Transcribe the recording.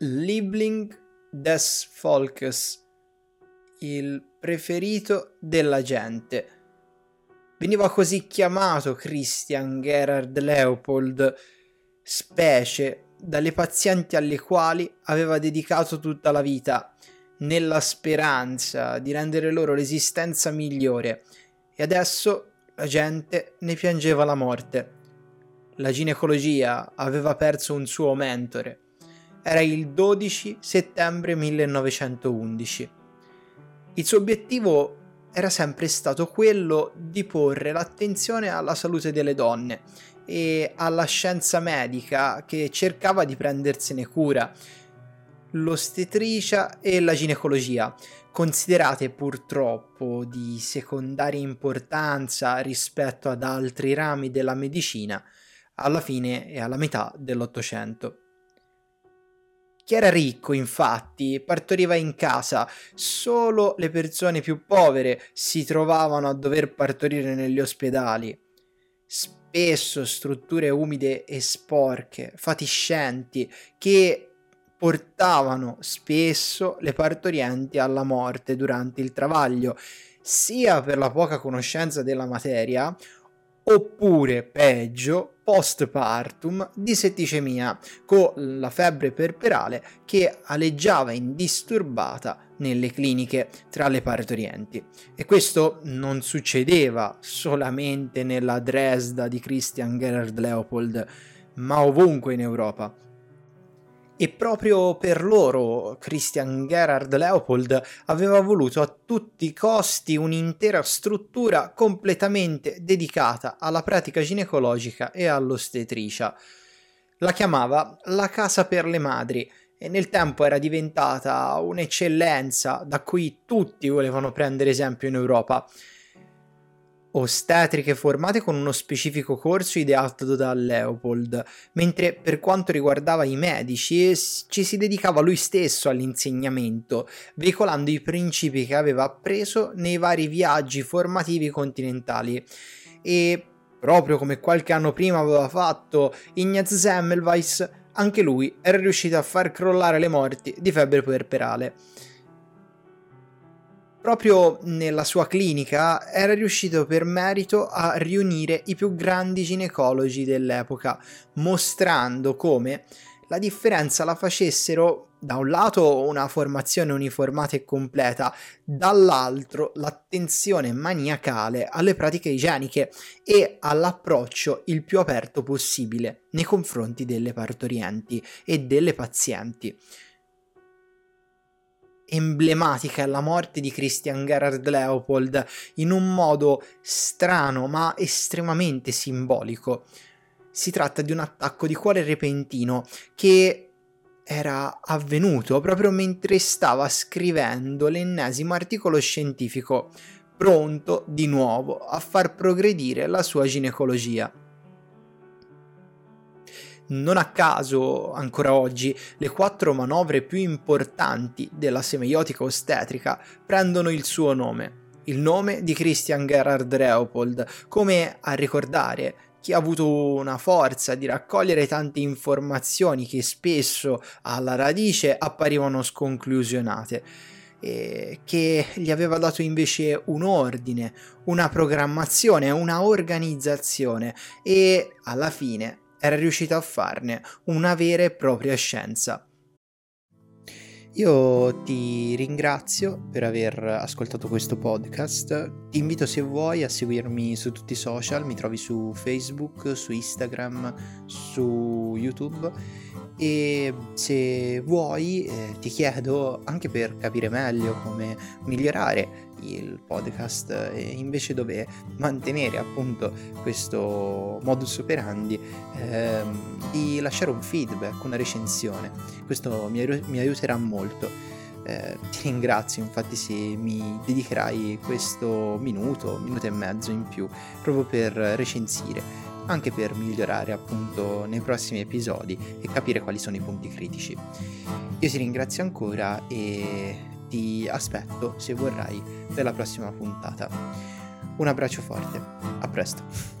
Liebling des Volkes, il preferito della gente. Veniva così chiamato Christian Gerhard Leopold, specie dalle pazienti alle quali aveva dedicato tutta la vita, nella speranza di rendere loro l'esistenza migliore, e adesso la gente ne piangeva la morte. La ginecologia aveva perso un suo mentore era il 12 settembre 1911. Il suo obiettivo era sempre stato quello di porre l'attenzione alla salute delle donne e alla scienza medica che cercava di prendersene cura. L'ostetricia e la ginecologia, considerate purtroppo di secondaria importanza rispetto ad altri rami della medicina, alla fine e alla metà dell'Ottocento. Chi era ricco, infatti, partoriva in casa, solo le persone più povere si trovavano a dover partorire negli ospedali. Spesso strutture umide e sporche, fatiscenti, che portavano spesso le partorienti alla morte durante il travaglio, sia per la poca conoscenza della materia, oppure peggio postpartum di setticemia con la febbre perperale che aleggiava indisturbata nelle cliniche tra le partorienti. E questo non succedeva solamente nella Dresda di Christian Gerhard Leopold, ma ovunque in Europa. E proprio per loro Christian Gerhard Leopold aveva voluto a tutti i costi un'intera struttura completamente dedicata alla pratica ginecologica e all'ostetricia. La chiamava la Casa per le Madri e nel tempo era diventata un'eccellenza da cui tutti volevano prendere esempio in Europa ostetriche formate con uno specifico corso ideato da Leopold, mentre per quanto riguardava i medici ci si dedicava lui stesso all'insegnamento, veicolando i principi che aveva appreso nei vari viaggi formativi continentali. E proprio come qualche anno prima aveva fatto Ignaz Semmelweis, anche lui era riuscito a far crollare le morti di febbre puerperale proprio nella sua clinica era riuscito per merito a riunire i più grandi ginecologi dell'epoca, mostrando come la differenza la facessero da un lato una formazione uniformata e completa, dall'altro l'attenzione maniacale alle pratiche igieniche e all'approccio il più aperto possibile nei confronti delle partorienti e delle pazienti emblematica è la morte di Christian Gerhard Leopold in un modo strano ma estremamente simbolico. Si tratta di un attacco di cuore repentino che era avvenuto proprio mentre stava scrivendo l'ennesimo articolo scientifico, pronto di nuovo a far progredire la sua ginecologia. Non a caso, ancora oggi, le quattro manovre più importanti della semiotica ostetrica prendono il suo nome, il nome di Christian Gerhard Leopold, come a ricordare chi ha avuto una forza di raccogliere tante informazioni che spesso alla radice apparivano sconclusionate eh, che gli aveva dato invece un ordine, una programmazione, una organizzazione e alla fine era riuscito a farne una vera e propria scienza. Io ti ringrazio per aver ascoltato questo podcast. Ti invito se vuoi a seguirmi su tutti i social, mi trovi su Facebook, su Instagram, su YouTube e se vuoi eh, ti chiedo anche per capire meglio come migliorare il podcast e invece dove mantenere appunto questo modus operandi ehm, di lasciare un feedback, una recensione questo mi, mi aiuterà molto eh, ti ringrazio infatti se mi dedicherai questo minuto, minuto e mezzo in più proprio per recensire anche per migliorare appunto nei prossimi episodi e capire quali sono i punti critici. Io ti ringrazio ancora e ti aspetto se vorrai per la prossima puntata. Un abbraccio forte, a presto.